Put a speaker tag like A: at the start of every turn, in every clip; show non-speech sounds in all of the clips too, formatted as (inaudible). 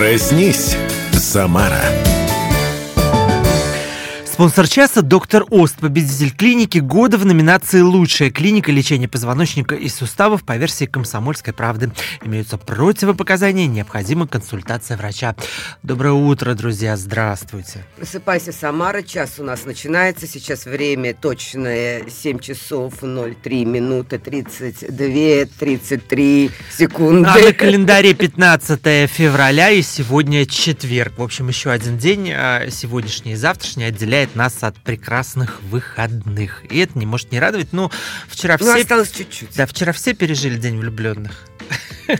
A: Проснись, Самара.
B: Спонсор часа – доктор Ост, победитель клиники года в номинации «Лучшая клиника лечения позвоночника и суставов» по версии «Комсомольской правды». Имеются противопоказания, необходима консультация врача. Доброе утро, друзья, здравствуйте.
C: Просыпайся, Самара, час у нас начинается. Сейчас время точное 7 часов 03 минуты 32, 33 секунды.
B: А на календаре 15 февраля и сегодня четверг. В общем, еще один день, а, сегодняшний и завтрашний, отделяет нас от прекрасных выходных. И это не может не радовать. Ну, вчера
C: Ну,
B: все...
C: осталось чуть-чуть.
B: Да, вчера все пережили День влюбленных. (laughs)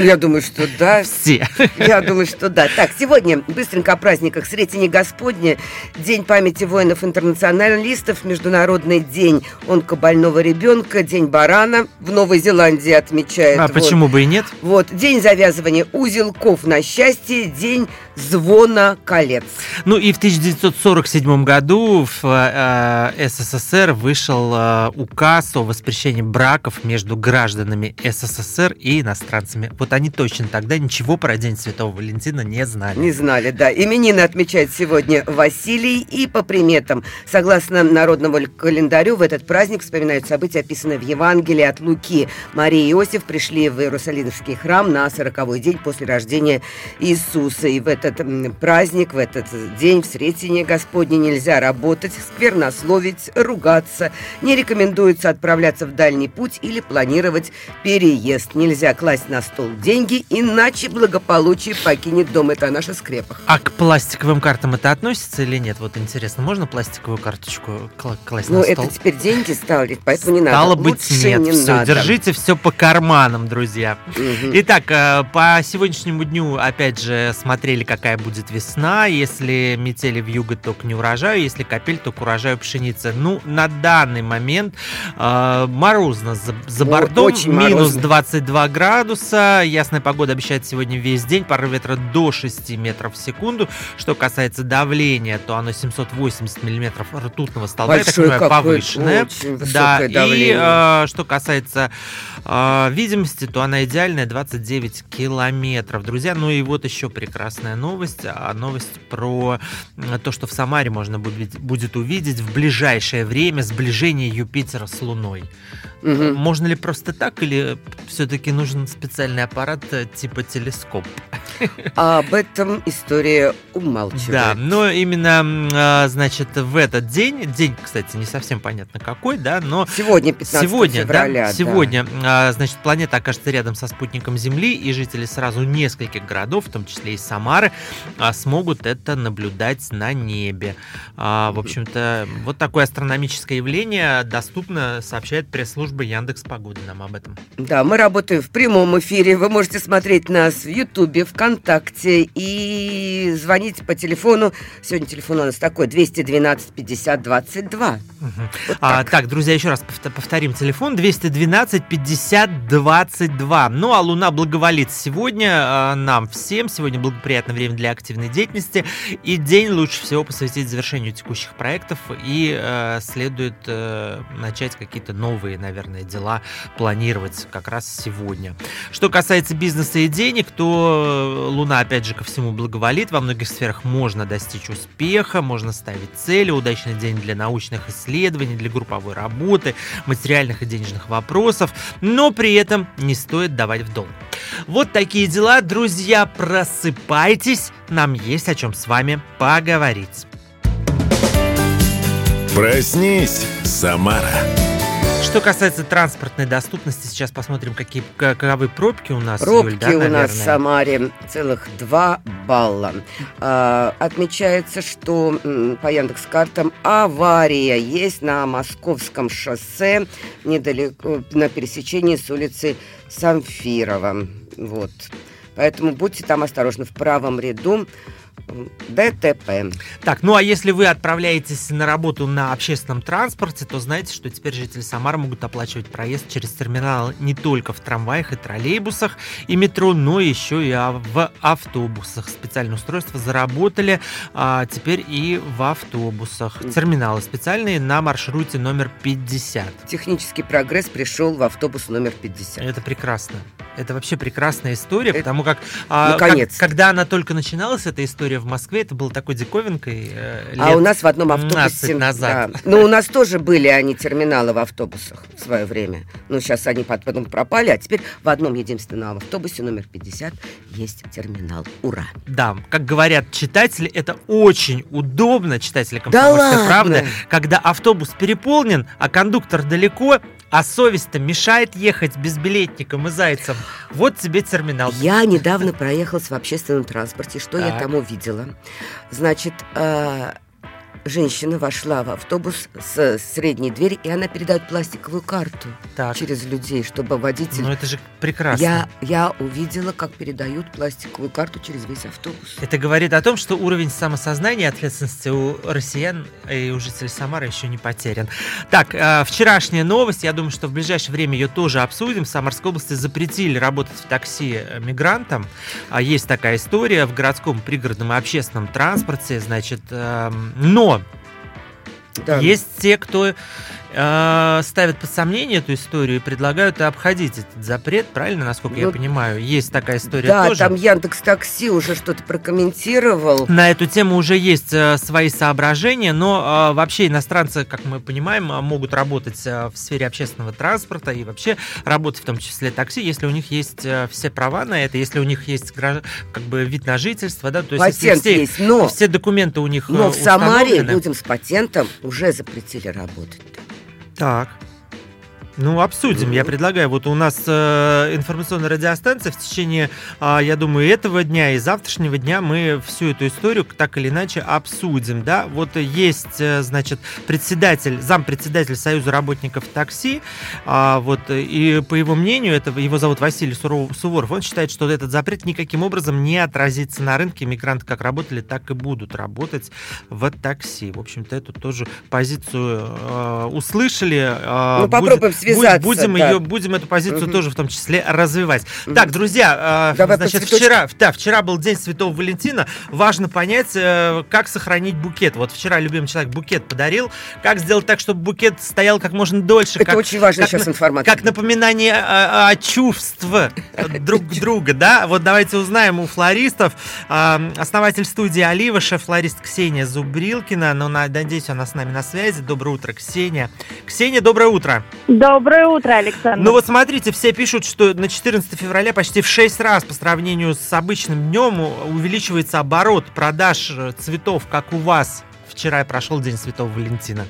C: Я думаю, что да.
B: Все.
C: Я думаю, что да. Так, сегодня быстренько о праздниках. Сретение Господне, День памяти воинов-интернационалистов, Международный день онкобольного ребенка, День барана в Новой Зеландии отмечает.
B: А
C: Вот.
B: почему бы и нет?
C: Вот, день завязывания узелков на счастье, день звона колец.
B: Ну и в 1947 году в э, СССР вышел э, указ о воспрещении браков между гражданами СССР и иностранцами. Вот они точно тогда ничего про День Святого Валентина не знали.
C: Не знали, да. Именины отмечает сегодня Василий. И по приметам, согласно народному календарю, в этот праздник вспоминают события, описанные в Евангелии от Луки. Мария и Иосиф пришли в Иерусалимский храм на сороковой день после рождения Иисуса. И в этот праздник, в этот день, в Сретение Господне нельзя работать, сквернословить, ругаться. Не рекомендуется отправляться в дальний путь или планировать переезд. Нельзя класть на стол деньги, иначе благополучие покинет дом. Это о наших скрепах.
B: А к пластиковым картам это относится или нет? Вот интересно, можно пластиковую карточку кла- класть
C: Ну,
B: на
C: это
B: стол?
C: теперь деньги стали, поэтому не надо.
B: Стало быть,
C: Лучше
B: нет.
C: не
B: все,
C: надо.
B: держите все по карманам, друзья.
C: Мгм.
B: Итак, э, по сегодняшнему дню, опять же, смотрели, какая будет весна. Если метели в юго, то к неурожаю. Если капель, то к урожаю пшеницы. Ну, на данный момент э, морозно за, за
C: О,
B: бортом. минус
C: морозно.
B: 22 градуса. Ясная погода обещает сегодня весь день. Порыв ветра до 6 метров в секунду. Что касается давления, то оно 780 миллиметров ртутного столба. Я так
C: Большое
B: понимаю,
C: какое,
B: повышенное. Да, и
C: давление.
B: э, что касается э, видимости, то она идеальная 29 километров. Друзья, ну и вот еще прекрасная новость. А новость про м, то, что в Самаре можно будет, будет увидеть в ближайшее время сближение Юпитера с Луной.
C: Мгм.
B: Можно ли просто так или все-таки нужен специальный аппарат э, типа телескоп?
C: Об этом история умалчивает.
B: Да, но именно, а, значит, в этот день, день, кстати, не совсем понятно какой, да, но
C: Сегодня, 15
B: Сегодня,
C: февраля.
B: да,
C: да.
B: сегодня, а, значит, планета окажется рядом со спутником Земли, и жители сразу нескольких городов, в том числе и Самары, а, смогут это наблюдать на небе. А, В общем-то, вот такое астрономическое явление доступно, сообщает пресс-служба Яндекс Погоды нам об этом.
C: Да, мы работаем в прямом эфире. Вы можете смотреть нас в Ютубе, ВКонтакте и звонить по телефону. Сегодня телефон у нас такой 212 50 22.
B: Мгм.
C: Вот
B: А,
C: так.
B: так, друзья, еще раз повт- повторим телефон 212 50 22. Ну, а Луна благоволит сегодня а, нам всем. Сегодня благоприятное время для активной деятельности. И день лучше всего посвятить завершению текущих проектов. И э, следует э, начать какие-то новые, наверное, дела планировать как раз сегодня. Что касается бизнеса и денег, то э, Луна, опять же, ко всему благоволит. Во многих сферах можно достичь успеха, можно ставить цели. Удачный день для научных исследований, для групповой работы, материальных и денежных вопросов. Но при этом не стоит давать в долг. Вот такие дела, друзья, просыпайтесь. Нам есть о чем с вами поговорить.
A: Проснись, Самара.
B: Что касается транспортной доступности, сейчас посмотрим, какие каковы пробки у нас.
C: Пробки
B: Юль, да,
C: у нас в? Самаре целых 2 балла. А, отмечается, что по Яндекс.Картам авария есть на Московском шоссе недалеко на пересечении с улицы Самфирова. Вот. Поэтому будьте там осторожны в правом ряду. ДТП.
B: Так, ну а если вы отправляетесь на работу на общественном транспорте, то знаете, что теперь жители Самары могут оплачивать проезд через терминал не только в трамваях и троллейбусах и метро, но еще и а, в автобусах. Специальные устройства заработали а, теперь и в автобусах. Терминалы специальные на маршруте номер 50.
C: Технический прогресс пришел в автобус номер 50.
B: Это прекрасно. Это вообще прекрасная история,
C: Это-
B: потому как, а, как- когда она только начиналась, эта история в Москве, это было такой диковинкой. э,
C: А у нас в одном
B: 15
C: автобусе...
B: назад.
C: да. Ну, у нас тоже были они терминалы в автобусах в свое время. Ну, сейчас они потом пропали, а теперь в одном единственном автобусе номер 50 есть терминал. Ура!
B: Да, как говорят читатели, это очень удобно, читатели
C: Да
B: «Комсомольской
C: ладно?
B: правды», когда автобус переполнен, а кондуктор далеко, а совесть-то мешает ехать безбилетником и зайцем. Вот тебе терминал.
C: Я недавно проехалась в общественном транспорте. Что я
B: Так.
C: там увидела? Значит, э, женщина вошла в автобус с средней двери, и она передает пластиковую карту
B: Так,
C: через людей, чтобы водитель...
B: ну это же прекрасно.
C: я, я увидела, как передают пластиковую карту через весь автобус.
B: Это говорит о том, что уровень самосознания и ответственности у россиян и у жителей Самары еще не потерян. Так, э, вчерашняя новость, я думаю, что в ближайшее время ее тоже обсудим. В Самарской области запретили работать в такси э, мигрантам. А Есть такая история в городском, пригородном и общественном транспорте, значит, эм, но
C: Да.
B: есть те, кто э, ставят под сомнение эту историю и предлагают обходить этот запрет, правильно, насколько я
C: Ну,
B: понимаю? Есть такая история
C: Да,
B: тоже.
C: там Яндекс Такси уже что-то прокомментировал.
B: На эту тему уже есть э, свои соображения, но э, вообще иностранцы, как мы понимаем, э, могут работать э, в сфере общественного транспорта и вообще работать в том числе такси, если у них есть э, все права на это, если у них есть как бы вид на жительство, да, то есть
C: Патент
B: все,
C: есть, но,
B: все документы у них
C: но в Самаре людям с патентом уже запретили работать.
B: Так. Ну, обсудим. Я предлагаю. Вот у нас э, информационная радиостанция в течение, а, я думаю, этого дня и завтрашнего дня мы всю эту историю так или иначе обсудим. Да, вот есть, э, значит, председатель, зампредседатель Союза работников такси. а, вот и по его мнению, это его зовут Василий Суворов. Он считает, что этот запрет никаким образом не отразится на рынке. Мигранты как работали, так и будут работать в такси. В общем-то, эту тоже позицию э, услышали. э,
C: Ну, попробуем связаться,
B: Будем,
C: да.
B: ее, будем эту позицию
C: Мгм.
B: тоже в том числе развивать.
C: Мгм.
B: Так, друзья, э,
C: Давай
B: значит, вчера, да, вчера был день Святого Валентина. Важно понять, э, как сохранить букет. Вот вчера любимый человек букет подарил. Как сделать так, чтобы букет стоял как можно дольше?
C: Это
B: как,
C: очень важная
B: как
C: сейчас информация.
B: как напоминание о, о чувстве друг друга, да? Вот давайте узнаем у флористов. Основатель студии Олива, шеф-флорист Ксения Зубрилкина. Ну, на- надеюсь, она с нами на связи. Доброе утро, Ксения. Ксения, доброе утро.
D: Доброе утро, Александр.
B: Ну вот смотрите, все пишут, что на 14 февраля почти в 6 раз по сравнению с обычным днем увеличивается оборот продаж э, цветов, как у вас. Вчера прошел День Святого Валентина.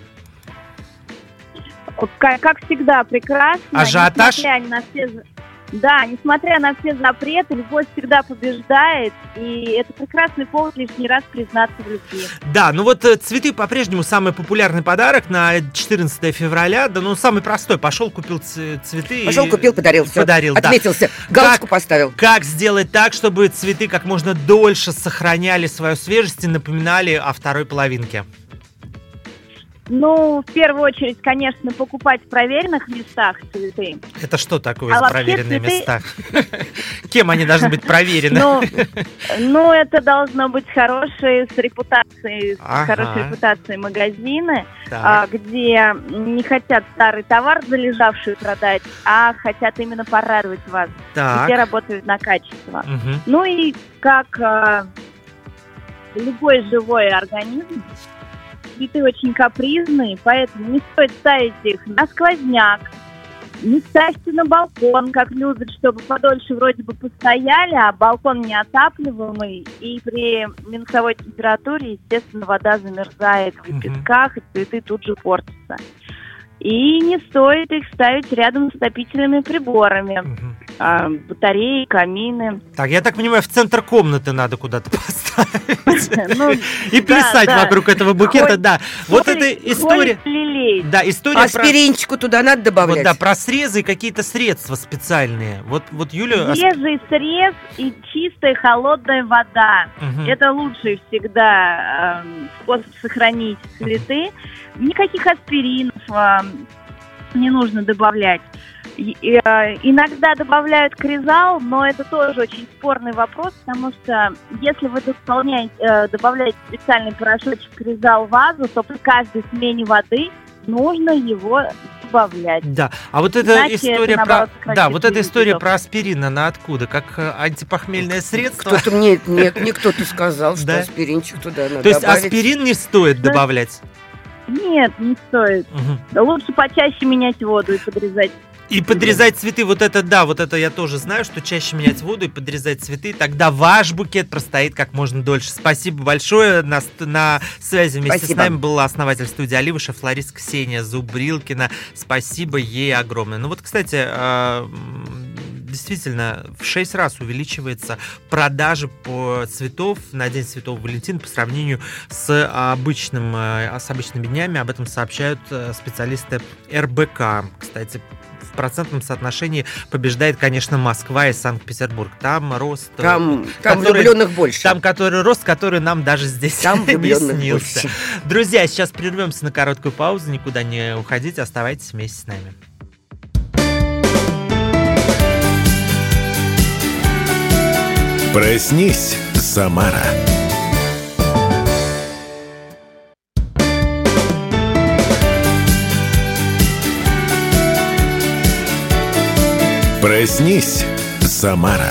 D: Как, как всегда, прекрасно.
B: Ажиотаж?
D: Несмотря на все... Да, несмотря на все запреты, любовь всегда побеждает, и это прекрасный повод лишний раз признаться в любви.
B: Да, ну вот э, цветы по-прежнему самый популярный подарок на 14 февраля. Да, ну самый простой. Пошел, купил цветы. и
C: Пошел, купил, подарил, все.
B: Подарил, да.
C: Отметился, галочку поставил.
B: Как сделать так, чтобы цветы как можно дольше сохраняли свою свежесть и напоминали о второй половинке?
D: Ну, в первую очередь, конечно, покупать в проверенных местах цветы.
B: Это что такое
D: А
B: проверенные
D: цветы-
B: места? Кем они должны быть проверены?
D: Ну, ну, это должно быть хорошие с репутацией, с хорошей репутацией магазины. А, где не хотят старый товар залежавший продать, а хотят именно порадовать вас. Все работают на качество. Ну и как а, любой живой организм, цветы очень капризные, поэтому не стоит ставить их на сквозняк, не ставьте на балкон, как любят, чтобы подольше вроде бы постояли, а балкон неотапливаемый, и при минусовой температуре, естественно, вода замерзает в лепестках, и цветы тут же портятся. И не стоит их ставить рядом с топительными приборами,
B: Мгм.
D: а, батареи, камины.
B: Так, я так понимаю, в центр комнаты надо куда-то (laughs) поставить.
D: Ну,
B: И плясать вокруг этого букета, да. Вот эта история... Да, история про...
C: Аспиринчику туда надо добавлять.
B: да, про срезы и какие-то средства специальные. Вот, вот Юля... асп-
D: Свежий срез и чистая холодная вода. Это лучший всегда эм, способ сохранить цветы. Никаких аспиринов эм, не нужно добавлять. Э, иногда добавляют кризал, но это тоже очень спорный вопрос, потому что если вы дополняете, э, добавляете специальный порошочек кризал в вазу, то при каждой смене воды нужно его добавлять.
B: Да, а вот эта
D: Иначе
B: история
D: это,
B: про...
D: наоборот,
B: Да,
D: сокращает
B: вот эта история про аспирин, она откуда? Как э, антипохмельное средство?
C: Кто-то мне, нет, мне кто-то сказал, что (laughs)
B: Да.
C: аспиринчик туда надо
B: То есть аспирин не стоит
D: Да.
B: добавлять?
D: Нет, не стоит. Да Лучше почаще менять воду и подрезать.
B: И подрезать цветы, вот это да, вот это я тоже знаю, что чаще менять воду и подрезать цветы, тогда ваш букет простоит как можно дольше. Спасибо большое. На, на связи вместе
C: Спасибо.
B: с нами была основатель студии Оливыша, флорист Ксения Зубрилкина. Спасибо ей огромное. Ну вот, кстати, а, действительно, в 6 раз увеличивается продажи по цветов на День Святого Валентина по сравнению с обычным, э, с обычными днями. Об этом сообщают э, специалисты РБК. Кстати, в процентном соотношении побеждает, конечно, Москва и Санкт-Петербург. Там рост... э,
C: Там, там
B: который-
C: влюбленных больше.
B: Там, который рост, который нам даже здесь
C: Там (laughs)
B: не снился.
C: больше.
B: Друзья, сейчас прервемся на короткую паузу. Никуда не уходите, оставайтесь вместе с нами.
A: Проснись, Самара. Проснись, Самара.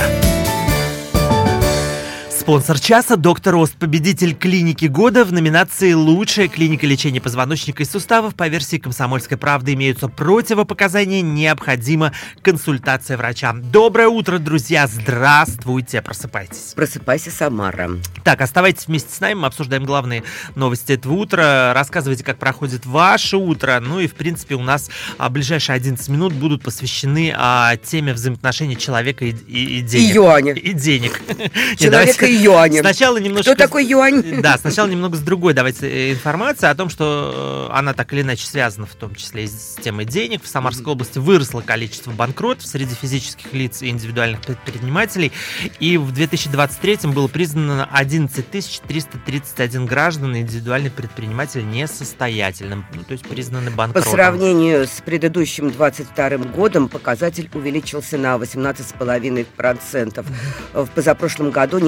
B: Спонсор часа – доктор Ост, победитель клиники года в номинации «Лучшая клиника лечения позвоночника и суставов» по версии «Комсомольской правды» имеются противопоказания, необходима консультация врача. Доброе утро, друзья! Здравствуйте! Просыпайтесь.
C: Просыпайся, Самара.
B: Так, оставайтесь вместе с нами, мы обсуждаем главные новости этого утра. Рассказывайте, как проходит ваше утро. Ну и, в принципе, у нас а, ближайшие 11 минут будут посвящены а, теме взаимоотношений человека и, и- и
C: И
B: денег.
C: юаня.
B: И денег. (laughs) Не,
C: Человека и юаня.
B: Сначала немножко...
C: Кто такой юань?
B: Да, сначала немного с другой давайте э, информация о том, что э, она так или иначе связана в том числе и с темой денег. В Самарской области выросло количество банкротов среди физических лиц и индивидуальных предпринимателей. И в 2023 было признано 11 331 граждан и индивидуальный предприниматель несостоятельным. Ну, то есть признаны
C: По
B: банкротом.
C: сравнению с предыдущим 22 годом показатель увеличился на 18,5%. В позапрошлом году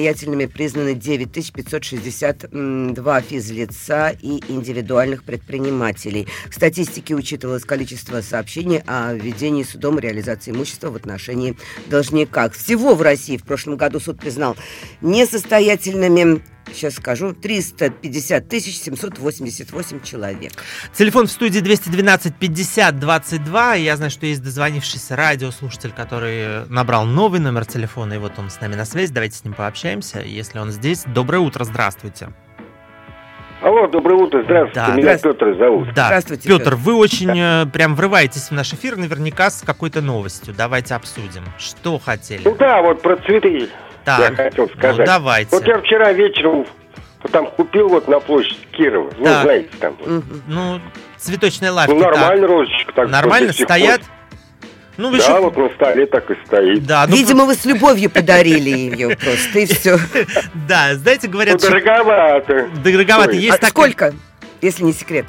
C: несостоятельными признаны 9562 физлица и индивидуальных предпринимателей. В статистике учитывалось количество сообщений о введении судом реализации имущества в отношении должника. Всего в России в прошлом году суд признал несостоятельными Сейчас скажу, 350 тысяч 788 человек.
B: Телефон в студии 212 50 22. Я знаю, что есть дозвонившийся радиослушатель, который набрал новый номер телефона, и вот он с нами на связи. Давайте с ним пообщаемся, если он здесь. Доброе утро, здравствуйте.
E: Алло, доброе утро, здравствуйте,
B: Да.
E: меня
C: Здравствуйте.
E: Петр зовут.
B: Да,
C: Здравствуйте,
B: Петр,
C: Петр.
B: вы очень э, прям врываетесь в наш эфир, наверняка с какой-то новостью. Давайте обсудим. Что хотели?
E: Ну да, вот про цветы я
B: Так,
E: хотел
B: ну
E: сказать.
B: давайте.
E: Вот я вчера вечером там купил вот на площадь Кирова, ну
B: Так.
E: знаете там. вот.
B: Ну, цветочная лавка.
E: Ну нормально розочка так.
B: Нормально стоят?
E: пор.
B: Ну, вы
E: Да,
B: еще...
E: вот на столе так и стоит.
B: Да, ну,
C: Видимо, вы с любовью подарили ее просто, и все. (laughs)
B: да, знаете,
E: Ну
B: говорят, что
E: дороговато.
B: дороговато. Есть
C: А
B: такой-
C: сколько, если не секрет?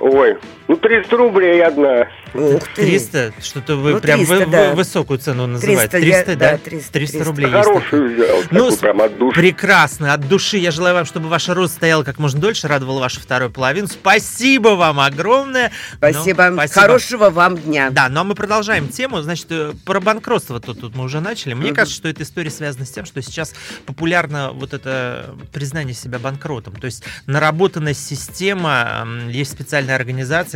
E: Ой, ну 300 рублей одна.
C: Ух ты.
B: 300? Что-то вы
C: Ну,
B: прям
C: 300,
B: вы-
C: да.
B: высокую цену называете.
C: 300, я-
B: 300, да?
C: да, 300,
B: 300 рублей есть.
E: Хорошую взял,
B: Ну,
E: прям от души.
B: Прекрасно, от души. Я желаю вам, чтобы ваша роза стояла как можно дольше, радовала вашу вторую половину. Спасибо вам огромное. Ну,
C: Спасибо.
B: спасибо.
C: Хорошего вам дня.
B: Да, но мы продолжаем тему. Значит, э, про банкротство тут, тут мы уже начали. Мне
C: Мгм.
B: кажется, что эта история связана с тем, что сейчас популярно вот это признание себя банкротом. То есть наработанная система, есть специальные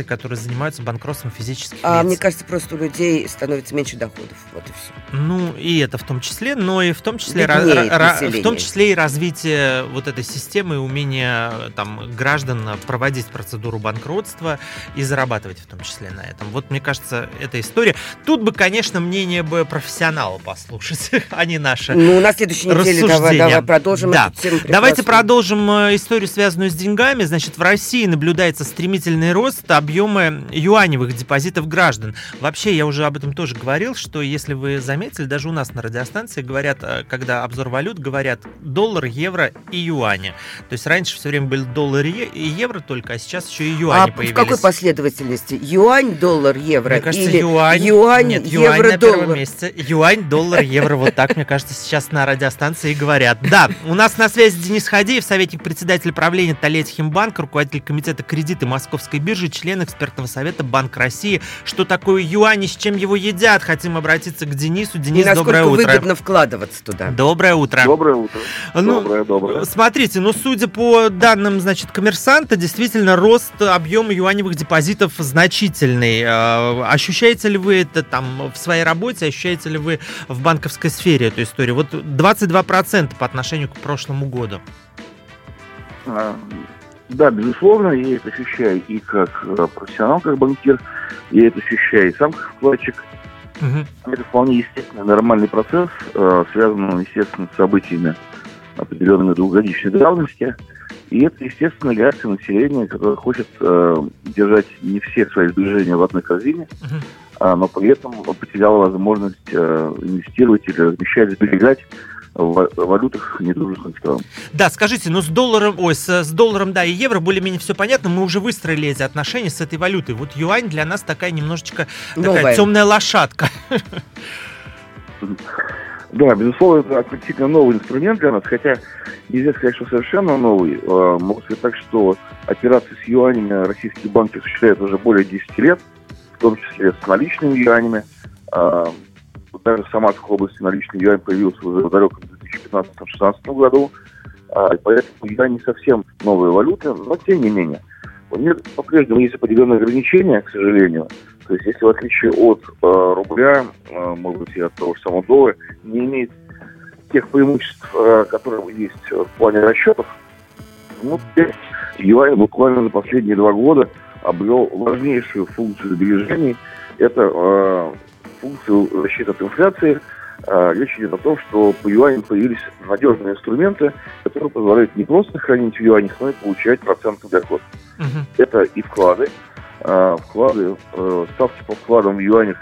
B: организации, которые занимаются банкротством физических
C: А
B: лиц.
C: мне кажется, просто у людей становится меньше доходов. Вот и все.
B: Ну, и это в том числе, но и в том числе, ра-
C: Беднеет
B: ра- ра- в том числе и развитие вот этой системы и умение там, граждан проводить процедуру банкротства и зарабатывать в том числе на этом. Вот, мне кажется, эта история. Тут бы, конечно, мнение бы профессионала послушать, (laughs) а не наше.
C: Ну, на следующей неделе давай, давай продолжим
B: Да.
C: эту тему.
B: Давайте продолжим э, историю, связанную с деньгами. Значит, в России наблюдается стремительный рост объема юаневых депозитов граждан. Вообще, я уже об этом тоже говорил, что если вы заметили, даже у нас на радиостанции говорят, э, когда обзор валют, говорят доллар, евро и юани. То есть раньше все время были доллар и евро только, а сейчас еще и
C: А
B: юани
C: в
B: появились.
C: какой последовательности? Юань, доллар, евро?
B: Мне кажется,
C: или
B: юань,
C: юань,
B: нет, юань
C: евро,
B: на первом
C: доллар?
B: месте. Юань, доллар, евро. Вот так, мне кажется, сейчас на радиостанции говорят. Да, у нас на связи Денис Хадеев, советник председателя правления Тольятти Химбанка, руководитель комитета кредиты Московской биржи, член член экспертного совета Банк России. Что такое юань и с чем его едят? Хотим обратиться к Денису. Денис,
C: и
B: доброе утро.
C: выгодно вкладываться туда.
B: Доброе утро.
E: Доброе утро.
B: Ну,
E: доброе, доброе.
B: Смотрите, ну, судя по данным, значит, коммерсанта, действительно, рост объема юаневых депозитов значительный. Э, ощущаете ли вы это там в своей работе, ощущаете ли вы в банковской сфере эту историю? Вот 22% по отношению к прошлому году.
F: Да, безусловно, я это ощущаю и как э, профессионал, как банкир, я это ощущаю и сам как вкладчик.
B: Мгм.
F: Это вполне естественный, нормальный процесс, э, связанный, естественно, с событиями определенной двухгодичной давности. И это, естественно, реакция населения, которое хочет э, держать не все свои сбережения в одной корзине,
B: Мгм.
F: а, но при этом потеряла возможность э, инвестировать или размещать, сберегать в ва- валютах недружественных стран.
B: Да, скажите, ну с долларом, ой, с, с долларом, да, и евро более-менее все понятно, мы уже выстроили эти отношения с этой валютой. Вот юань для нас такая немножечко такая
C: Новая.
B: темная лошадка.
F: Да, безусловно, это относительно новый инструмент для нас, хотя нельзя сказать, что совершенно новый. Э, Могу сказать так, что операции с юанями российские банки осуществляют уже более 10 лет, в том числе с наличными юанями. Даже в Самарской области наличный юань появился уже далеком 2015-2016 году. А, Поэтому юань не совсем новая валюта, но тем не менее. У нее по-прежнему есть определенные ограничения, к сожалению. То есть, если в отличие от э, рубля, э, может быть, и от того же самого доллара, не имеет тех преимуществ, э, которые есть в плане расчетов, ну, юань буквально за последние два года обрел важнейшую функцию сбережений. Это функцию защиты от инфляции. Э, речь идет о том, что по юаню появились надежные инструменты, которые позволяют не просто хранить в юанях, но и получать процентный доход
B: Мгм.
F: это и вклады. А, Вклады, э, ставки по вкладам в юанях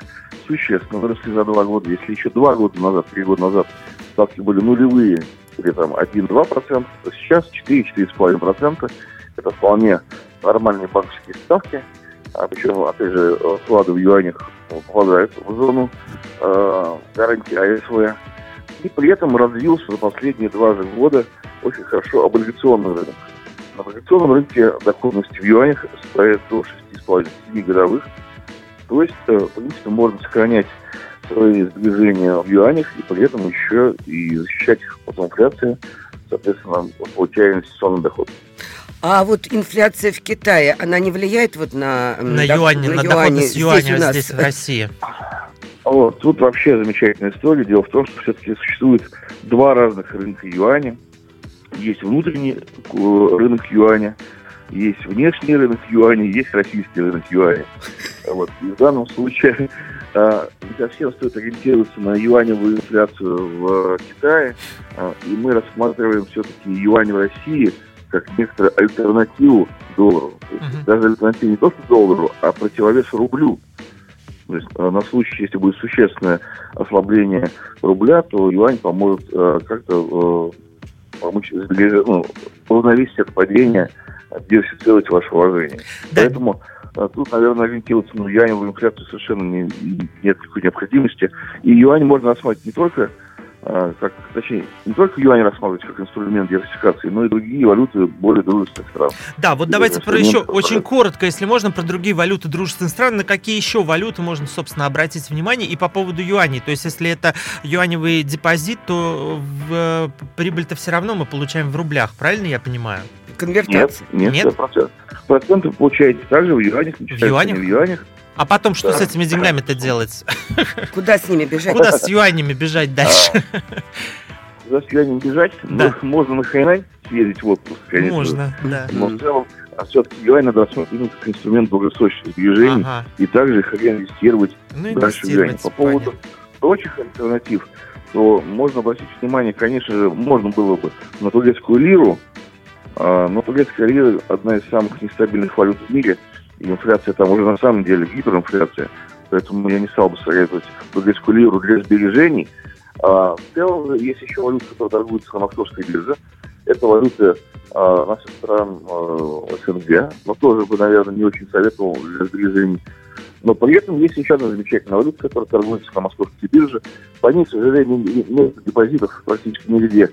F: существенно выросли за два года. Если еще два года назад, три года назад ставки были нулевые, или там 1-2%, то сейчас 4-4,5%. Это вполне нормальные банковские ставки. А причем, опять же, вклады в юанях попадают в зону э, гарантии АСВ. И при этом развился за последние два же года очень хорошо облигационный рынок. На облигационном рынке доходность в юанях составляет до 6,5-7 годовых. То есть, э, в принципе, можно сохранять свои сбережения в юанях и при этом еще и защищать их от инфляции, соответственно, получая инвестиционный доход.
C: А вот инфляция в Китае, она не влияет вот на...
B: На
C: дох-
B: юань, на
C: юани
B: доходность
C: здесь
B: юаня
C: у нас?
B: здесь, в России.
F: Вот, тут вообще замечательная история. Дело в том, что все-таки существует два разных рынка юаня. Есть внутренний э, рынок юаня, есть внешний рынок юаня, есть российский рынок юаня. (laughs) Вот. И в данном случае э, не совсем стоит ориентироваться на юаневую инфляцию в Китае, э, и мы рассматриваем все-таки юань в России как некоторую альтернативу доллару. То
B: Мгм.
F: Даже альтернативу не просто доллару, а противовес рублю. То есть э, на случай, если будет существенное ослабление рубля, то юань поможет э, как-то э, помочь ну, уравновесить это падение, диверсифицировать ваше вложение.
B: Да.
F: Поэтому э, тут, наверное, ориентироваться на юаневую инфляцию совершенно не, нет никакой необходимости. И юань можно рассматривать не только как, точнее, не только юань рассматривать как инструмент диверсификации, но и другие валюты более дружественных стран.
B: Да, вот
F: И
B: давайте про еще очень коротко, если можно, про другие валюты дружественных стран, на какие еще валюты можно, собственно, обратить внимание и по поводу юаней. То есть, если это юаневый депозит, то в, э, прибыль-то все равно мы получаем в рублях, правильно я понимаю?
F: Нет,
C: Конвертация.
F: нет,
B: Нет?
F: процент. Проценты вы получаете также в юанях, начисляются
B: юанях?
F: в юанях.
B: А потом что
F: Да.
B: с этими деньгами-то делать? (laughs)
C: Куда с ними бежать?
B: Куда с юанями бежать дальше?
F: За юанем бежать,
B: Да.
F: ну, можно на Хайнань съездить в отпуск, конечно.
B: Можно, да.
F: Но в целом, а все-таки юань надо рассматривать как инструмент долгосрочных движений
B: Ага.
F: и также их реинвестировать
B: Ну,
F: дальше в
B: инвестировать,
F: По поводу
B: понятно.
F: прочих альтернатив, то можно обратить внимание, конечно же, можно было бы на турецкую лиру, а, но турецкая лира одна из самых нестабильных валют в мире, инфляция там уже на самом деле гиперинфляция, поэтому я не стал бы советовать турецкую лиру для сбережений. А, в целом есть еще валюты, которые торгуются на московской бирже. Это валюты а, наших стран а, СНГ, но тоже бы, наверное, не очень советовал для сбережений. Но при этом есть еще одна замечательная валюта, которая торгуется на московской бирже. По ней, к сожалению, не- нет депозитов практически нигде.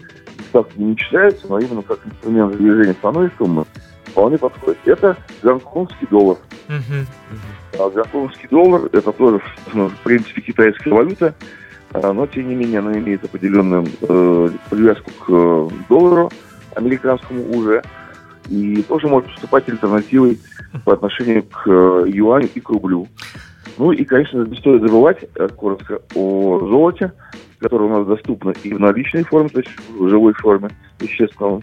F: Ставки не начисляются, но именно как инструмент сбережения основной суммы вполне подходит. Это гонконгский доллар.
B: Мгм.
F: А гонконгский доллар – это тоже, ну, в принципе, китайская валюта, а, но, тем не менее, она имеет определенную э, привязку к э, доллару американскому уже, и тоже может выступать альтернативой по отношению к э, юаню и к рублю. Ну и, конечно, не стоит забывать э, коротко о золоте, которое у нас доступно и в наличной форме, то есть в живой форме, вещественном,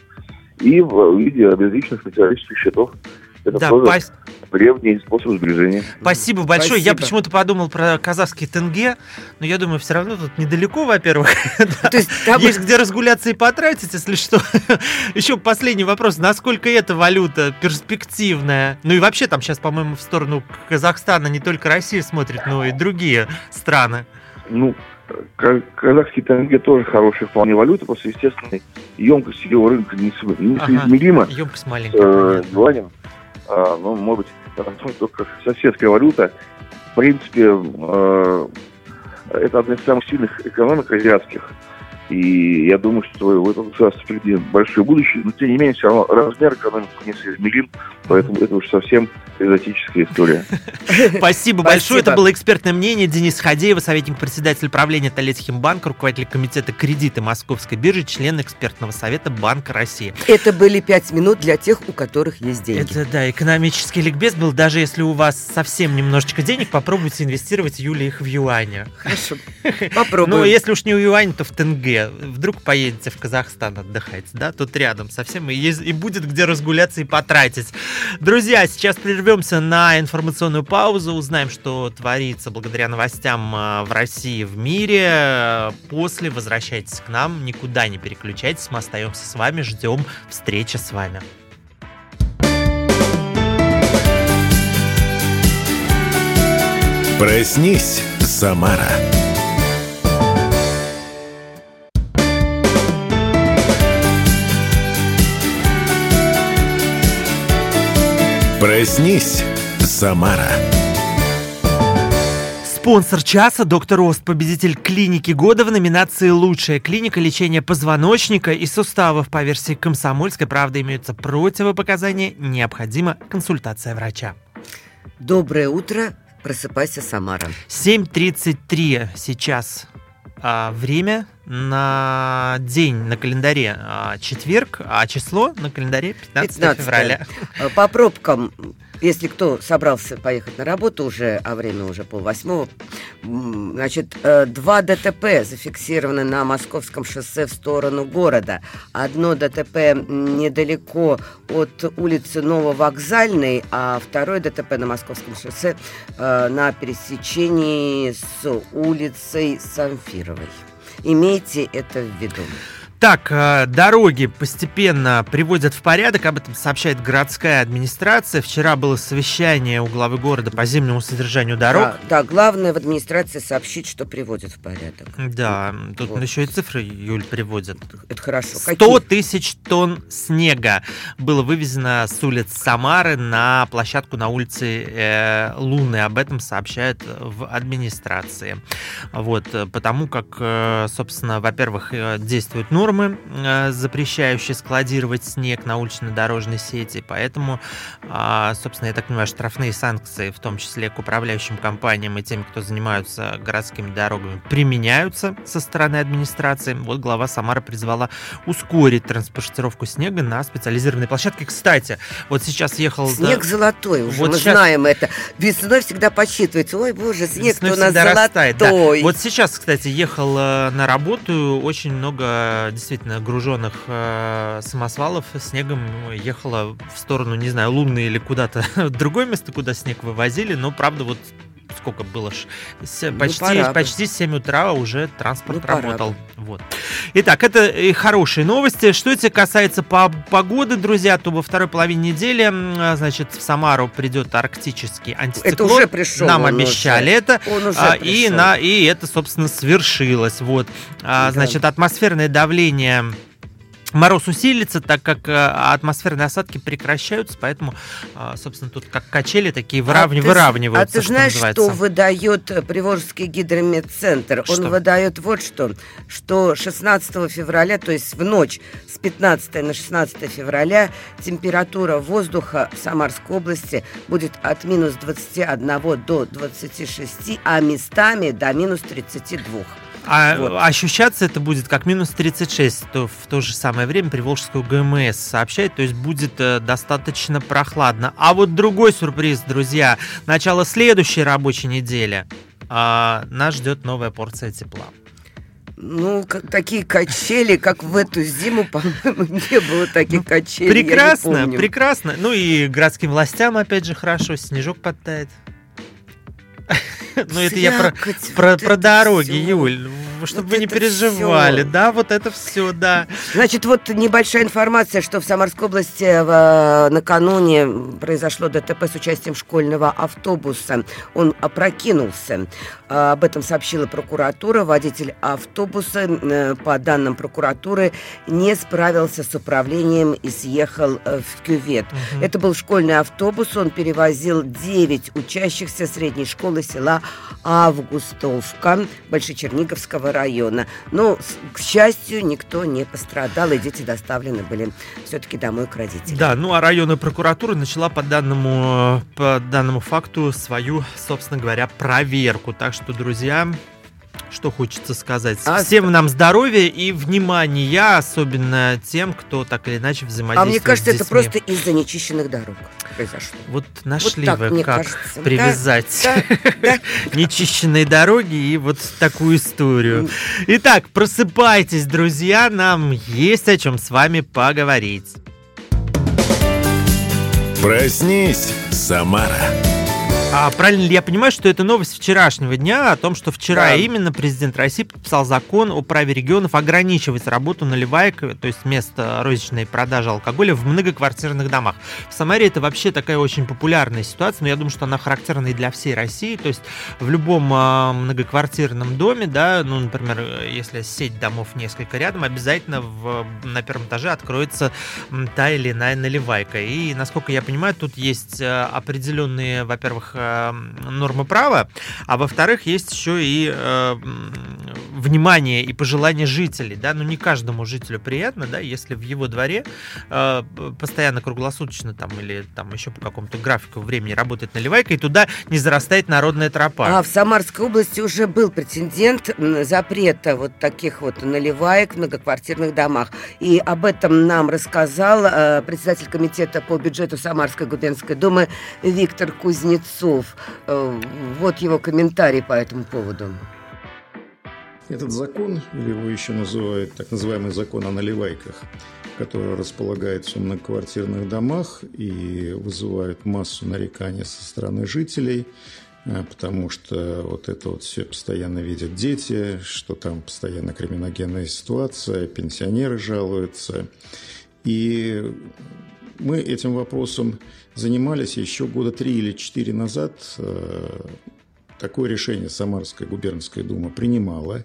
F: и в виде безличных металлических счетов. Это
B: Да,
F: тоже
B: пас-
F: древний способ сбережения.
B: Спасибо большое. Я
C: Спасибо.
B: почему-то подумал про казахский тенге, но я думаю, все равно тут недалеко, во-первых. Да. (laughs)
C: То есть
B: Есть где разгуляться и потратить, если что. (laughs) Еще последний вопрос. Насколько эта валюта перспективная? Ну и вообще там сейчас, по-моему, в сторону Казахстана не только Россия смотрит, но и другие страны.
F: Ну, ка- казахский тенге тоже хорошая вполне валюта, просто, естественно, емкость его рынка несоизмерима
B: Емкость
F: с
B: маленькая.
F: э, А, ну, может быть, как соседская валюта, в принципе, э, это одна из самых сильных экономик азиатских. И я думаю, что у этого государства впереди большое будущее, но тем не менее, все равно размер экономики несоизмерим, поэтому это уж совсем экзотическая история. (laughs)
B: Спасибо большое. Это было экспертное мнение Денис Хадеева, советник председателя правления Толецким руководитель комитета кредиты Московской биржи, член экспертного совета Банка России.
C: Это были пять минут для тех, у которых есть деньги.
B: Это, да, экономический ликбез был. Даже если у вас совсем немножечко денег, попробуйте инвестировать, Юля, их в юане.
C: Хорошо. (laughs)
B: Ну,
C: Попробуем.
B: если уж не в юане, то в тенге. Вдруг поедете в Казахстан отдыхать, да? Тут рядом совсем. И, и будет где разгуляться и потратить. Друзья, сейчас прервемся на информационную паузу. Узнаем, что творится благодаря новостям э, в России в мире. После возвращайтесь к нам. Никуда не переключайтесь. Мы остаемся с вами. Ждем встречи с вами.
A: Проснись, Самара. Проснись, Самара.
B: Спонсор часа – доктор Ост, победитель клиники года в номинации «Лучшая клиника лечения позвоночника и суставов». По версии «Комсомольской правды» имеются противопоказания, необходима консультация врача.
C: Доброе утро. Просыпайся, Самара.
B: 7.33 сейчас а, время на день на календаре а, четверг, а число на календаре 15,
C: 15
B: февраля.
C: Э, По пробкам, если кто собрался поехать на работу уже, а время уже полвосьмого, значит, э, два ДТП зафиксированы на Московском шоссе в сторону города. Одно ДТП недалеко от улицы Нововокзальной, а второе ДТП на Московском шоссе э, на пересечении с улицей Самфировой. Имейте это в виду.
B: Так, э, дороги постепенно приводят в порядок, об этом сообщает городская администрация. Вчера было совещание у главы города по зимнему содержанию дорог.
C: Да, да, главное в администрации сообщить, что приводят в порядок.
B: Да, тут
C: Вот.
B: еще и цифры, Юль, приводят.
C: Это хорошо.
B: 100
C: Какие?
B: тысяч тонн снега было вывезено с улиц Самары на площадку на улице э, Луны. Об этом сообщают в администрации. Вот, э, потому как, э, собственно, во-первых, э, действуют нормы, э, запрещающие складировать снег на улично-дорожной сети, поэтому, а, собственно, я так понимаю, штрафные санкции, в том числе к управляющим компаниям и тем, кто занимаются городскими дорогами, применяются со стороны администрации. Вот глава Самары призвала ускорить транспортировку снега на специализированной площадке. Кстати, вот сейчас ехал...
C: Снег золотой уже,
B: Вот
C: мы
B: щас-
C: знаем это. Весной всегда подсчитывается. Ой, боже,
B: Весной
C: у нас
B: всегда растает, да.
C: золотой.
B: Вот сейчас, кстати, ехал э, на работу, очень много действительно груженных э, самосвалов снегом ехало в сторону, не знаю, Лунной или куда-то (laughs) в другое место, куда снег вывозили, но, правда, вот сколько было ж, с-
C: Ну,
B: почти,
C: пора бы.
B: почти 7 утра уже транспорт
C: Ну,
B: работал. Вот. Итак, это и хорошие новости. Что это касается по погоды, друзья, то во второй половине недели, а, значит, в Самару придет арктический антициклон.
C: Это уже пришел.
B: Нам обещали
C: уже.
B: это.
C: Он уже
B: А, и, на, и это, собственно, свершилось. Вот. А,
C: Да.
B: Значит, атмосферное давление Мороз усилится, так как э, атмосферные осадки прекращаются, поэтому, э, собственно, тут как качели такие вырав...
C: А ты-
B: выравниваются.
C: А ты знаешь,
B: что,
C: что, выдает э, Приволжский гидрометцентр?
B: Что?
C: Он выдает вот что, что 16 февраля, то есть в ночь с 15 на 16 февраля температура воздуха в Самарской области будет от минус 21 до 26, а местами до минус 32.
B: А
C: Вот.
B: ощущаться это будет как минус 36, то в то же самое время Приволжскую ГМС сообщает, то есть будет э, достаточно прохладно. А вот другой сюрприз, друзья, начало следующей рабочей недели. а, нас ждет новая порция тепла.
C: Ну, как- такие качели, как в эту зиму, (laughs) по-моему, не было таких качелей. я не
B: прекрасно,
C: помню.
B: прекрасно. Ну и городским властям, опять же, хорошо, снежок подтает. (laughs) Ну, это я про, про, про дороги. Юль. Чтобы
C: Вот
B: вы не переживали. Да, вот это все, да.
C: Значит, вот небольшая информация, что в Самарской области в- накануне произошло ДТП с участием школьного автобуса. Он опрокинулся. А, Об этом сообщила прокуратура. Водитель автобуса, э, по данным прокуратуры, не справился с управлением и съехал э, в кювет.
B: Мгм.
C: Это был школьный автобус. Он перевозил 9 учащихся средней школы села Августовка Большечерниговского района. Но, к счастью, никто не пострадал, и дети доставлены были все-таки домой к родителям.
B: Да, ну а районная прокуратура начала по данному, по данному факту свою, собственно говоря, проверку. Так что, друзья, что хочется сказать.
C: А
B: Всем нам здоровья и внимания, особенно тем, кто так или иначе
C: А
B: взаимодействует
C: мне кажется,
B: с
C: это
B: детьми.
C: просто из-за нечищенных дорог произошло.
B: Вот нашли
C: так
B: вы,
C: мне
B: как
C: кажется.
B: привязать
C: Да, да. (laughs)
B: нечищенные дороги и вот такую историю. Итак, просыпайтесь, друзья, нам есть о чем с вами поговорить.
A: Проснись, Самара.
B: А правильно ли я понимаю, что это новость вчерашнего дня о том, что вчера
C: Да.
B: именно президент России подписал закон о праве регионов ограничивать работу наливаек, то есть место розничной продажи алкоголя в многоквартирных домах. В Самаре это вообще такая очень популярная ситуация, но я думаю, что она характерна и для всей России. То есть в любом а, многоквартирном доме, да, ну, например, если сеть домов несколько рядом, обязательно в, на первом этаже откроется та или иная наливайка. И, насколько я понимаю, тут есть э, определенные, во-первых, нормы права, а во-вторых, есть еще и э, м, внимание и пожелание жителей. Да? Ну, не каждому жителю приятно, да, если в его дворе э, постоянно круглосуточно там или там еще по какому-то графику времени работает наливайка, и туда не зарастает народная тропа.
C: А в Самарской области уже был прецедент м, запрета вот таких вот наливаек в многоквартирных домах. И об этом нам рассказал э, председатель комитета по бюджету Самарской губернской думы Виктор Кузнецов. Э, вот его комментарий по этому поводу.
G: Этот закон, или его еще называют так называемый закон о наливайках, который располагается в многоквартирных домах и вызывает массу нареканий со стороны жителей, э, потому что вот это вот все постоянно видят дети, что там постоянно криминогенная ситуация, пенсионеры жалуются. И мы этим вопросом занимались еще года три или четыре назад. Э, Такое решение Самарская губернская дума принимала,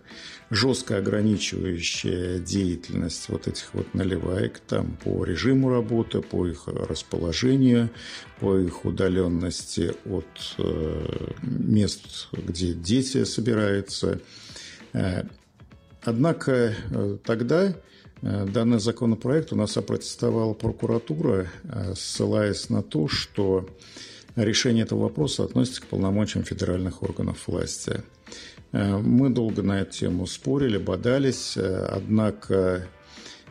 G: жестко ограничивающее деятельность вот этих вот наливаек там по режиму работы, по их расположению, по их удаленности от э, мест, где дети собираются. Э, Однако тогда данный законопроект у нас опротестовала прокуратура, э, ссылаясь на то, что решение этого вопроса относится к полномочиям федеральных органов власти. Э, Мы долго на эту тему спорили, бодались, э, однако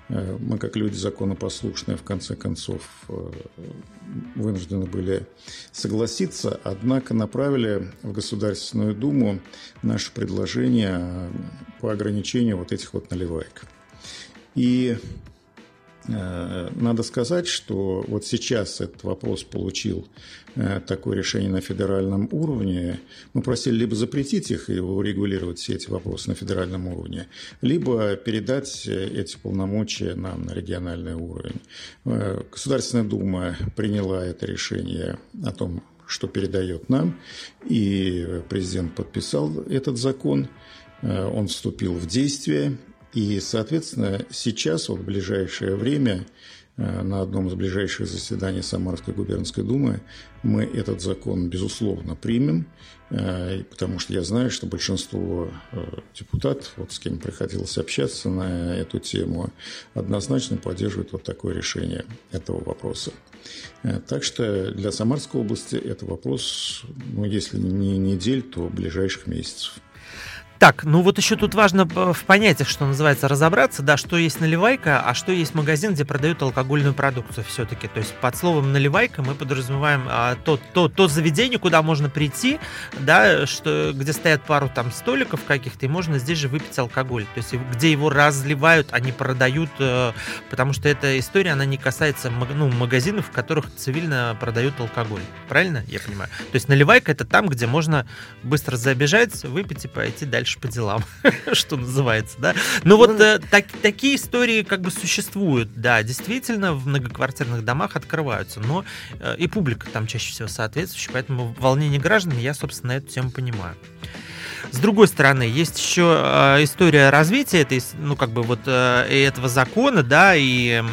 G: э, мы, как люди законопослушные, в конце концов э, вынуждены были согласиться, однако направили в Государственную Думу наше предложение э, по ограничению вот этих вот наливаек. И Э, Надо сказать, что вот сейчас этот вопрос получил э, такое решение на федеральном уровне. Мы просили либо запретить их и урегулировать все эти вопросы на федеральном уровне, либо передать э, эти полномочия нам на региональный уровень. Государственная Дума приняла это решение о том, что передает нам, и президент подписал этот закон, он вступил в действие, И, соответственно, сейчас, вот в ближайшее время, Э, на одном из ближайших заседаний Самарской губернской думы мы этот закон, безусловно, примем, э, потому что я знаю, что большинство э, депутатов, вот с кем приходилось общаться на эту тему, однозначно поддерживают вот такое решение этого вопроса. Так что для Самарской области это вопрос, ну, если не недель, то ближайших месяцев.
B: Так, ну вот еще тут важно в понятиях, что называется, разобраться, да, что есть наливайка, а что есть магазин, где продают алкогольную продукцию все-таки. То есть под словом наливайка мы подразумеваем а, то, то, то заведение, куда можно прийти, да, что, где стоят пару там столиков каких-то, и можно здесь же выпить алкоголь. То есть где его разливают, они продают, э, потому что эта история, она не касается ну, магазинов, в которых цивильно продают алкоголь. Правильно я понимаю? То есть наливайка это там, где можно быстро забежать, выпить и пойти дальше дальше по делам, (laughs) что называется, да. Но вот ну, э, так, такие истории как бы существуют, да, действительно в многоквартирных домах открываются, но э, и публика там чаще всего соответствующая, поэтому волнение граждан я, собственно, эту тему понимаю. С другой стороны, есть еще э, история развития этой, ну, как бы вот э, этого закона, да, и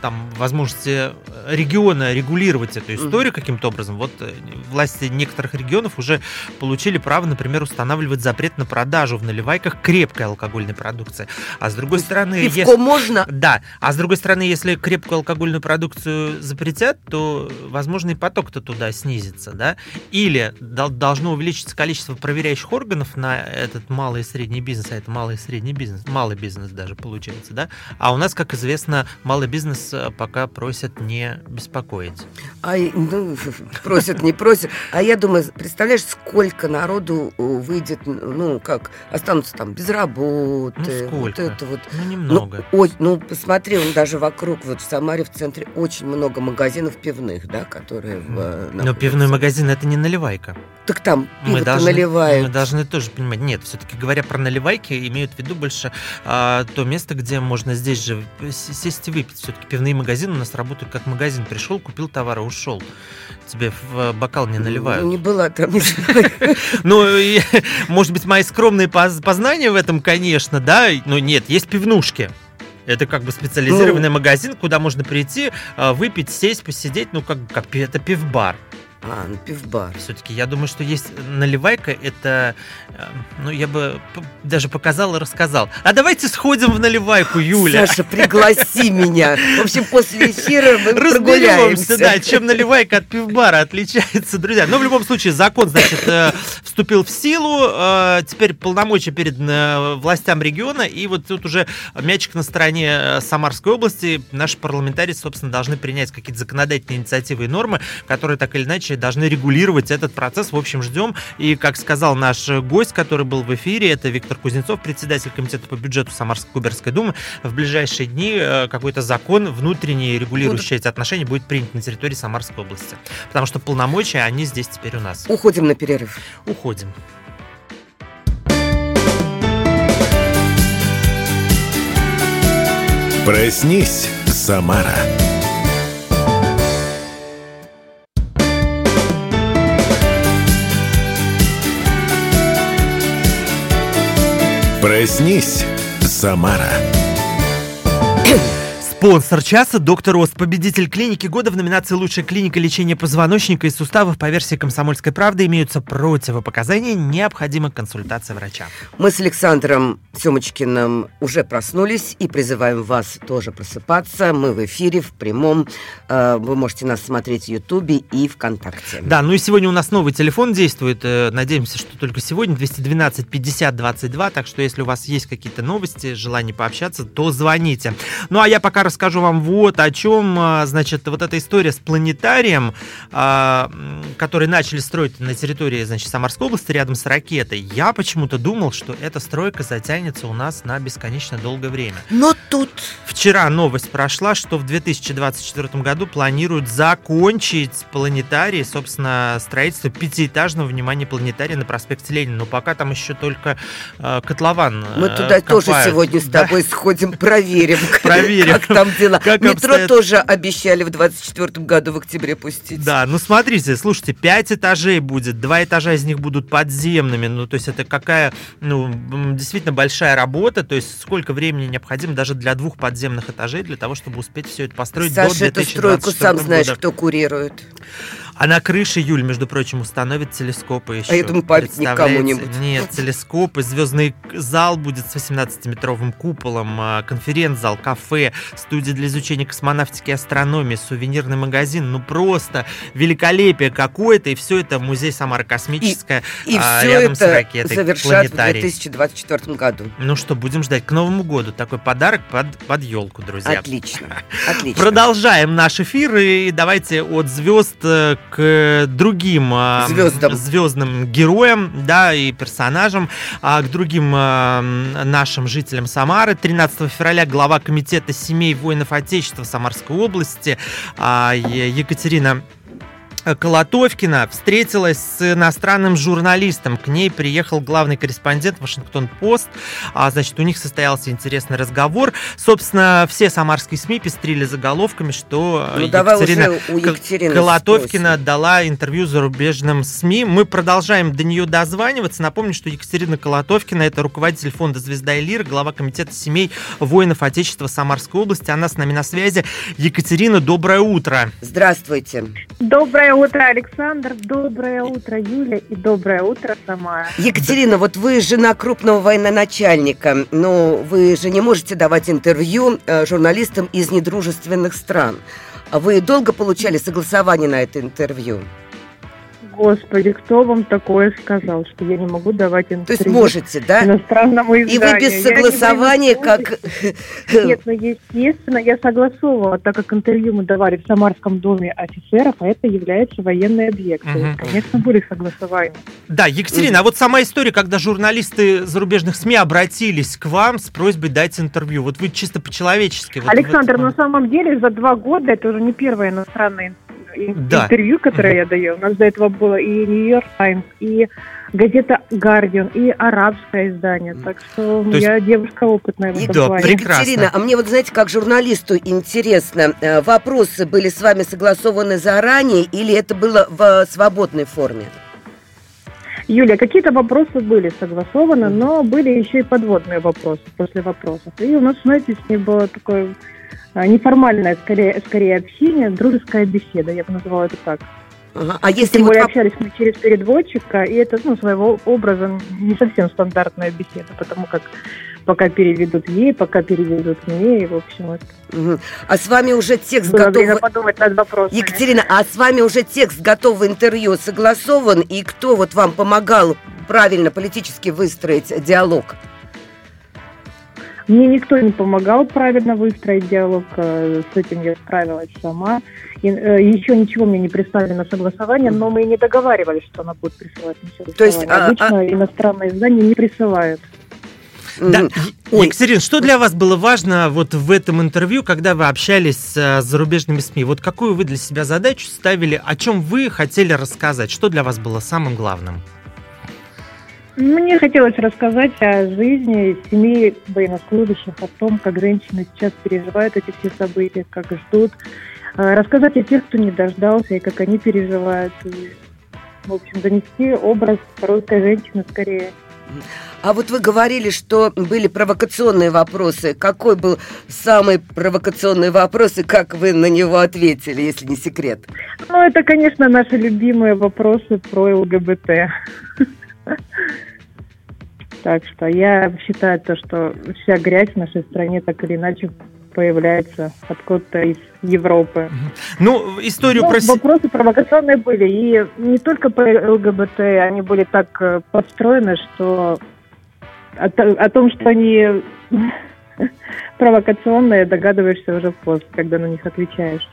B: там возможности региона регулировать эту историю каким-то образом. Вот э, власти некоторых регионов уже получили право, например, устанавливать запрет на продажу в наливайках крепкой алкогольной продукции. А с другой стороны...
C: Пивко если... можно?
B: Да. А с другой стороны, если крепкую алкогольную продукцию запретят, то, возможно, и поток-то туда снизится, да? Или должно увеличиться количество проверяющих органов, органов на этот малый и средний бизнес, а это малый и средний бизнес, малый бизнес даже получается, да? А у нас, как известно, малый бизнес э, пока просят не беспокоить.
C: А, ну, просят, не просят. А я думаю, представляешь, сколько народу э, выйдет, ну, как, останутся там без работы.
B: Ну, сколько?
C: Вот это вот.
B: Ну, немного.
C: Ну, ой, ну, посмотри, он даже вокруг, вот в Самаре, в центре, очень много магазинов пивных, да, которые... В,
B: э, Но пивной магазин – это не наливайка.
C: Так там мы должны, наливают.
B: Мы должны тоже понимать. Нет, все-таки говоря про наливайки, имеют в виду больше а, то место, где можно здесь же сесть и выпить. Все-таки пивные магазины у нас работают как магазин. Пришел, купил товар и ушел. Тебе в э, бокал не наливают.
C: Ну, не была там, (laughs)
B: Ну, может быть, мои скромные познания в этом, конечно, да, но нет, есть пивнушки. Это как бы специализированный ну, магазин, куда можно прийти, а, выпить, сесть, посидеть, ну как, как это пивбар.
C: А, ну пивбар.
B: Все-таки я думаю, что есть наливайка, это, э, ну я бы даже показал и рассказал. А давайте сходим в наливайку, Юля.
C: Саша, пригласи (laughs) меня. В общем, после эфира мы прогуляемся.
B: да, чем наливайка от пивбара отличается, друзья. Но в любом случае закон, значит, э, вступил в силу, э, теперь полномочия перед властям региона, и вот тут уже мячик на стороне Самарской области. Наши парламентарии, собственно, должны принять какие-то законодательные инициативы и нормы, которые так или иначе должны регулировать этот процесс. В общем, ждем. И, как сказал наш гость, который был в эфире, это Виктор Кузнецов, председатель комитета по бюджету Самарской губернской думы, в ближайшие дни э, какой-то закон внутренний, регулирующий эти отношения, будет принят на территории Самарской области. Потому что полномочия, они здесь теперь у нас.
C: Уходим на перерыв.
B: Уходим.
A: Проснись, Самара. Проснись, Самара.
B: Спонсор часа – доктор Ост, победитель клиники года в номинации «Лучшая клиника лечения позвоночника и суставов» по версии «Комсомольской правды» имеются противопоказания, необходима консультация врача.
C: Мы с Александром Семочкиным уже проснулись и призываем вас тоже просыпаться. Мы в эфире, в прямом. Э, вы можете нас смотреть в Ютубе и ВКонтакте.
B: Да, ну и сегодня у нас новый телефон действует. Э, надеемся, что только сегодня 212 50 22. Так что если у вас есть какие-то новости, желание пообщаться, то звоните. Ну а я пока расскажу вам вот о чем. А, значит, вот эта история с планетарием, а, который начали строить на территории, значит, Самарской области, рядом с ракетой. Я почему-то думал, что эта стройка затянется у нас на бесконечно долгое время.
C: Но тут...
B: Вчера новость прошла, что в 2024 году планируют закончить планетарий, собственно, строительство пятиэтажного, внимания планетария на проспекте Ленина. Но пока там еще только э, котлован
C: Мы туда копают. тоже сегодня с тобой да? сходим, проверим. (laughs)
B: Проверим.
C: там дела?
B: Как
C: Метро
B: обстоят-
C: тоже обещали в 24 году в октябре пустить.
B: Да, ну смотрите, слушайте, пять этажей будет, два этажа из них будут подземными, ну то есть это какая, ну действительно большая работа, то есть сколько времени необходимо даже для двух подземных этажей для того, чтобы успеть все это построить до
C: Саша, эту стройку
B: 2024
C: сам знаешь,
B: года.
C: кто курирует.
B: А на крыше Юль, между прочим, установят телескопы еще.
C: А я думаю, памятник кому-нибудь.
B: Нет, телескопы, звездный зал будет с 18-метровым куполом, а, конференц-зал, кафе, студия для изучения космонавтики и астрономии, сувенирный магазин. Ну просто великолепие какое-то, и все это музей Самара Космическая
C: И
B: а,
C: все
B: рядом с
C: это
B: ракетой,
C: завершат в
B: планетарий.
C: 2024 году.
B: Ну что, будем ждать к Новому году такой подарок под, под елку, друзья.
C: Отлично, отлично. (laughs)
B: Продолжаем наш эфир и давайте от звезд э, к другим а,
C: Звездам.
B: звездным героям, да, и персонажам, а, к другим а, нашим жителям Самары. 13 февраля глава комитета семей воинов Отечества Самарской области а, Екатерина Колотовкина встретилась с иностранным журналистом. К ней приехал главный корреспондент Вашингтон-Пост. А, значит, у них состоялся интересный разговор. Собственно, все самарские СМИ пестрили заголовками, что
C: Ну, давай
B: Екатерина
C: уже у Екатерины
B: Колотовкина
C: спросим.
B: дала интервью зарубежным СМИ. Мы продолжаем до нее дозваниваться. Напомню, что Екатерина Колотовкина – это руководитель фонда «Звезда и Лира», глава комитета семей воинов Отечества Самарской области. Она с нами на связи. Екатерина, доброе утро.
C: Здравствуйте.
H: Доброе утро, Александр. Доброе утро, Юля. И доброе утро, Самара.
C: Екатерина, вот вы жена крупного военачальника, но вы же не можете давать интервью э, журналистам из недружественных стран. А Вы долго получали согласование на это интервью?
H: Господи, кто вам такое сказал, что я не могу давать интервью?
C: То есть можете, да?
H: Иностранному
C: И вы
H: изданию?
C: без
H: Я не
C: согласования,
H: военнослужащий.
C: как...
H: Нет, ну естественно, я согласовывала, так как интервью мы давали в Самарском доме офицеров, а это является военный объект.
B: Мгм.
H: Конечно, были согласования.
B: Да, Екатерина, а вот сама история, когда журналисты зарубежных СМИ обратились к вам с просьбой дать интервью. Вот вы чисто по-человечески. вот
H: Александр,
B: вы-
H: на самом деле за два года это уже не первое иностранное ин-
B: Да.
H: интервью, которое я даю. У нас до этого было и Нью-Йорк Таймс, и газета Guardian, и арабское издание. Так что
B: То есть-
H: я девушка опытная в этом
B: Да,
H: плане.
B: прекрасно.
C: Екатерина, а мне вот, знаете, как журналисту интересно, э, вопросы были с вами согласованы заранее или это было в свободной форме?
H: Юля, какие-то вопросы были согласованы, но были еще и подводные вопросы после вопросов. И у нас, знаете, с ней было такое неформальное, скорее, скорее общение, дружеская беседа, я бы назвала это так.
C: Ага. А если
H: Тем
C: вот
H: более общались мы через переводчика, и это, ну, своего образа не совсем стандартная беседа, потому как пока переведут ей, пока переведут мне, и, в общем,
C: Мгм. А с вами уже текст
H: было
C: готов...
H: время подумать над вопросами.
C: Екатерина, а с вами уже текст готового интервью согласован, и кто вот вам помогал правильно политически выстроить диалог?
H: Мне никто не помогал правильно выстроить диалог, э, с этим я справилась сама. И, э, еще ничего мне не прислали на согласование, но мы и не договаривались, что она будет присылать на согласование.
C: То есть, а-
H: Обычно иностранные издания не присылают.
B: Да,
C: Ой.
B: Екатерина, что для вас было важно вот в этом интервью, когда вы общались э, с зарубежными СМИ? Вот какую вы для себя задачу ставили, о чем вы хотели рассказать? Что для вас было самым главным?
H: Мне хотелось рассказать о жизни семьи военнослужащих, о том, как женщины сейчас переживают эти все события, как ждут. Э, Рассказать о тех, кто не дождался, и как они переживают. И, в общем, донести образ русской женщины скорее.
C: А вот вы говорили, что были провокационные вопросы. Какой был самый провокационный вопрос, и как вы на него ответили, если не секрет?
H: Ну, это, конечно, наши любимые вопросы про ЛГБТ. Так что я считаю то, что вся грязь в нашей стране так или иначе появляется откуда-то из Европы.
B: Ну, историю
H: Ну,
B: про...
H: Вопросы провокационные были. И не только по ЛГБТ, они были так э, подстроены, что о, то- о том, что они (laughs) провокационные, догадываешься уже после, когда на них отвечаешь.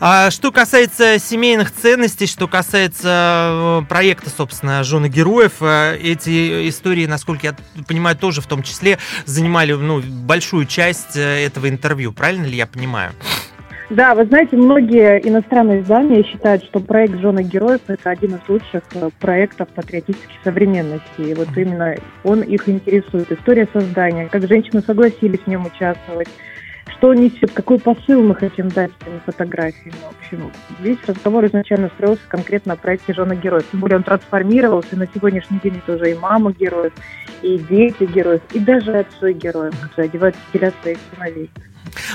B: А что касается семейных ценностей, что касается э, проекта, собственно, «Жены героев», э, эти истории, насколько я понимаю, тоже в том числе занимали ну, большую часть э, этого интервью. Правильно ли я понимаю?
H: Да, вы знаете, многие иностранные издания считают, что проект «Жены героев» — это один из лучших проектов патриотической современности. И вот именно он их интересует. История создания, как женщины согласились в нем участвовать, что несет, какой посыл мы хотим дать этими фотографиями. В общем, весь разговор изначально строился конкретно о проекте «Жена героев». Тем более он трансформировался, и на сегодняшний день это уже и мама героев, и дети героев, и даже отцы героев, которые одевают стиля своих сыновей.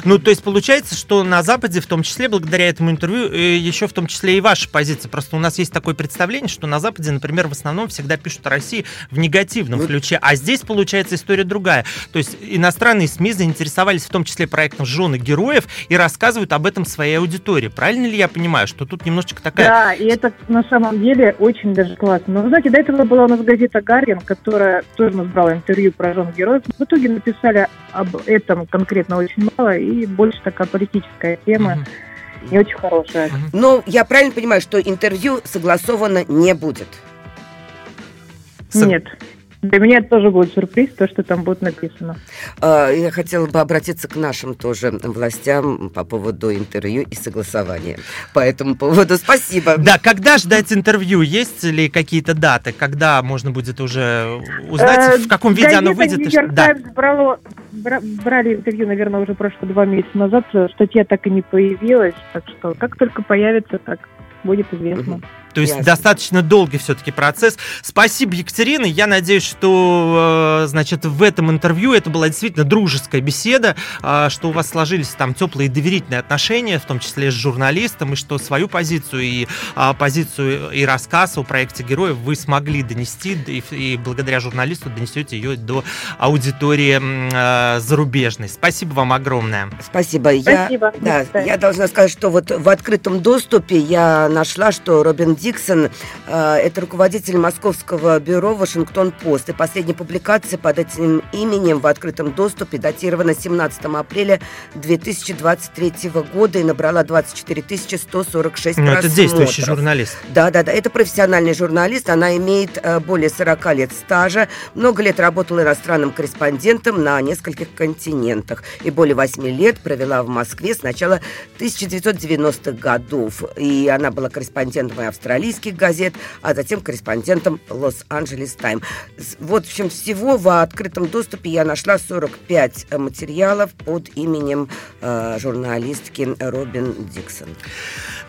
B: Ну, то есть получается, что на Западе, в том числе, благодаря этому интервью, э, еще в том числе и ваша позиция. Просто у нас есть такое представление, что на Западе, например, в основном всегда пишут о России в негативном ну, ключе, а здесь, получается, история другая. То есть иностранные СМИ заинтересовались в том числе проектом «Жены героев» и рассказывают об этом своей аудитории. Правильно ли я понимаю, что тут немножечко такая...
H: Да, и это на самом деле очень даже классно. Но, вы знаете, до этого была у нас газета «Гардиан», которая тоже нас брала интервью про «Жен героев». В итоге написали об этом конкретно очень мало, и больше такая политическая тема. Mm-hmm. Не очень хорошая.
C: Но я правильно понимаю, что интервью согласовано не будет?
H: Нет. Для меня это тоже будет сюрприз, то, что там будет написано.
C: А, я хотела бы обратиться к нашим тоже властям по поводу интервью и согласования. По этому поводу спасибо.
B: Да, когда ждать интервью? Есть ли какие-то даты? Когда можно будет уже узнать, в каком виде оно выйдет?
H: Да. Брало, брали интервью, наверное, уже прошло два месяца назад. Статья так и не появилась. Так что как только появится, так будет известно.
B: То есть Ясно. достаточно долгий все-таки процесс. Спасибо, Екатерина. Я надеюсь, что, э, значит, в этом интервью это была действительно дружеская беседа, э, что у вас сложились там теплые и доверительные отношения, в том числе с журналистом, и что свою позицию и а, позицию и рассказ о проекте героев вы смогли донести, и, благодаря журналисту донесете ее до аудитории э, зарубежной. Спасибо вам огромное.
C: Спасибо. Спасибо. Я, да, я должна сказать, что вот в открытом доступе я нашла, что Робин Диксон, э, это руководитель московского бюро «Вашингтон-Пост». И последняя публикация под этим именем в открытом доступе датирована 17 апреля 2023 года и набрала 24 146 ну,
B: просмотров. Это действующий журналист.
C: Да, да, да. Это профессиональный журналист. Она имеет э, более 40 лет стажа. Много лет работала иностранным корреспондентом на нескольких континентах. И более 8 лет провела в Москве с начала 1990-х годов. И она была корреспондентом и Австралии австралийских газет, а затем корреспондентом Лос-Анджелес Тайм. Вот, в общем, всего в открытом доступе я нашла 45 э, материалов под именем э, журналистки Робин Диксон.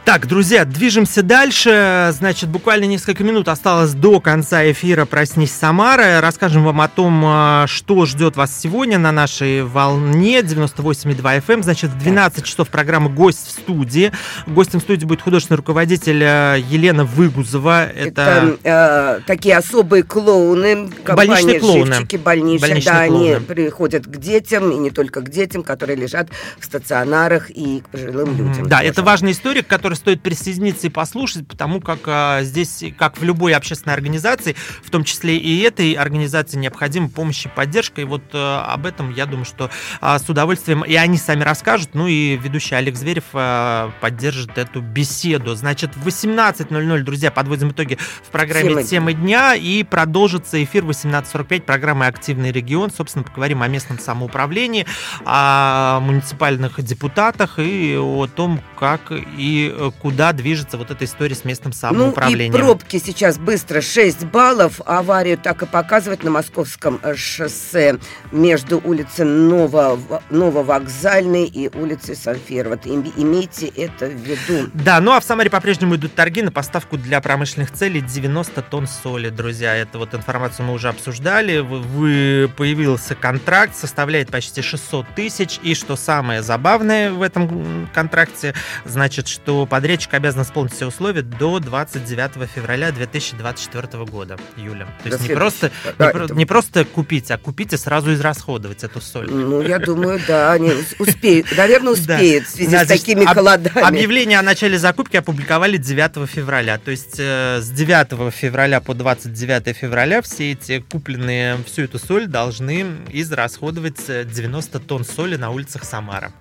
B: Так, друзья, движемся дальше. Значит, буквально несколько минут осталось до конца эфира «Проснись, Самара». Расскажем вам о том, э, что ждет вас сегодня на нашей волне 98,2 FM. Эм. Значит, в 12 часов программы «Гость в студии». Гостем студии будет художественный руководитель Елена Елена Выгузова.
C: Это, это э, такие особые клоуны,
B: больничные клоуны.
C: Живчики, больничные, больничные да, клоуны. они приходят к детям, и не только к детям, которые лежат в стационарах и к пожилым людям.
B: Да, тоже. это важная история, к которой стоит присоединиться и послушать, потому как а, здесь, как в любой общественной организации, в том числе и этой организации, необходима помощь и поддержка, и вот а, об этом, я думаю, что а, с удовольствием и они сами расскажут, ну и ведущий Олег Зверев а, поддержит эту беседу. Значит, в 18.00 18.00, друзья, подводим итоги в программе «Темы, Темы дня». И продолжится эфир 18.45 программы «Активный регион». Собственно, поговорим о местном самоуправлении, о муниципальных депутатах и о том, как и куда движется вот эта история с местным самоуправлением.
C: Ну и пробки сейчас быстро 6 баллов. Аварию так и показывать на московском шоссе между улицей Ново, Нововокзальной и улицей Санферова. Имейте это в виду.
B: Да, ну а в Самаре по-прежнему идут торги на поставку поставку для промышленных целей 90 тонн соли, друзья. Это вот информацию мы уже обсуждали. Вы, появился контракт, составляет почти 600 тысяч. И что самое забавное в этом контракте, значит, что подрядчик обязан исполнить все условия до 29 февраля 2024 года, Юля. То есть не просто, да, не, это... не просто купить, а купить и сразу израсходовать эту соль.
C: Ну, я думаю, да, они успеют, наверное, (laughs) успеют в связи с такими холодами.
B: Объявление о начале закупки опубликовали 9 февраля февраля. То есть э, с 9 февраля по 29 февраля все эти купленные, всю эту соль должны израсходовать 90 тонн соли на улицах Самара.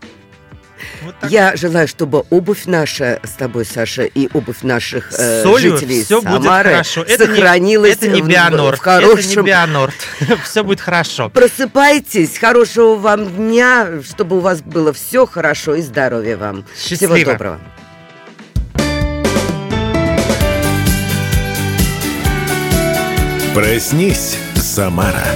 C: Вот Я желаю, чтобы обувь наша с тобой, Саша, и обувь наших э, Солью жителей все Самары будет хорошо. Это сохранилась
B: не, это не Бионорд. В, в хорошем... Это не Бионорд. (laughs) все будет хорошо.
C: Просыпайтесь, хорошего вам дня, чтобы у вас было все хорошо и здоровья вам.
B: Счастливо.
C: Всего доброго.
A: Проснись, Самара.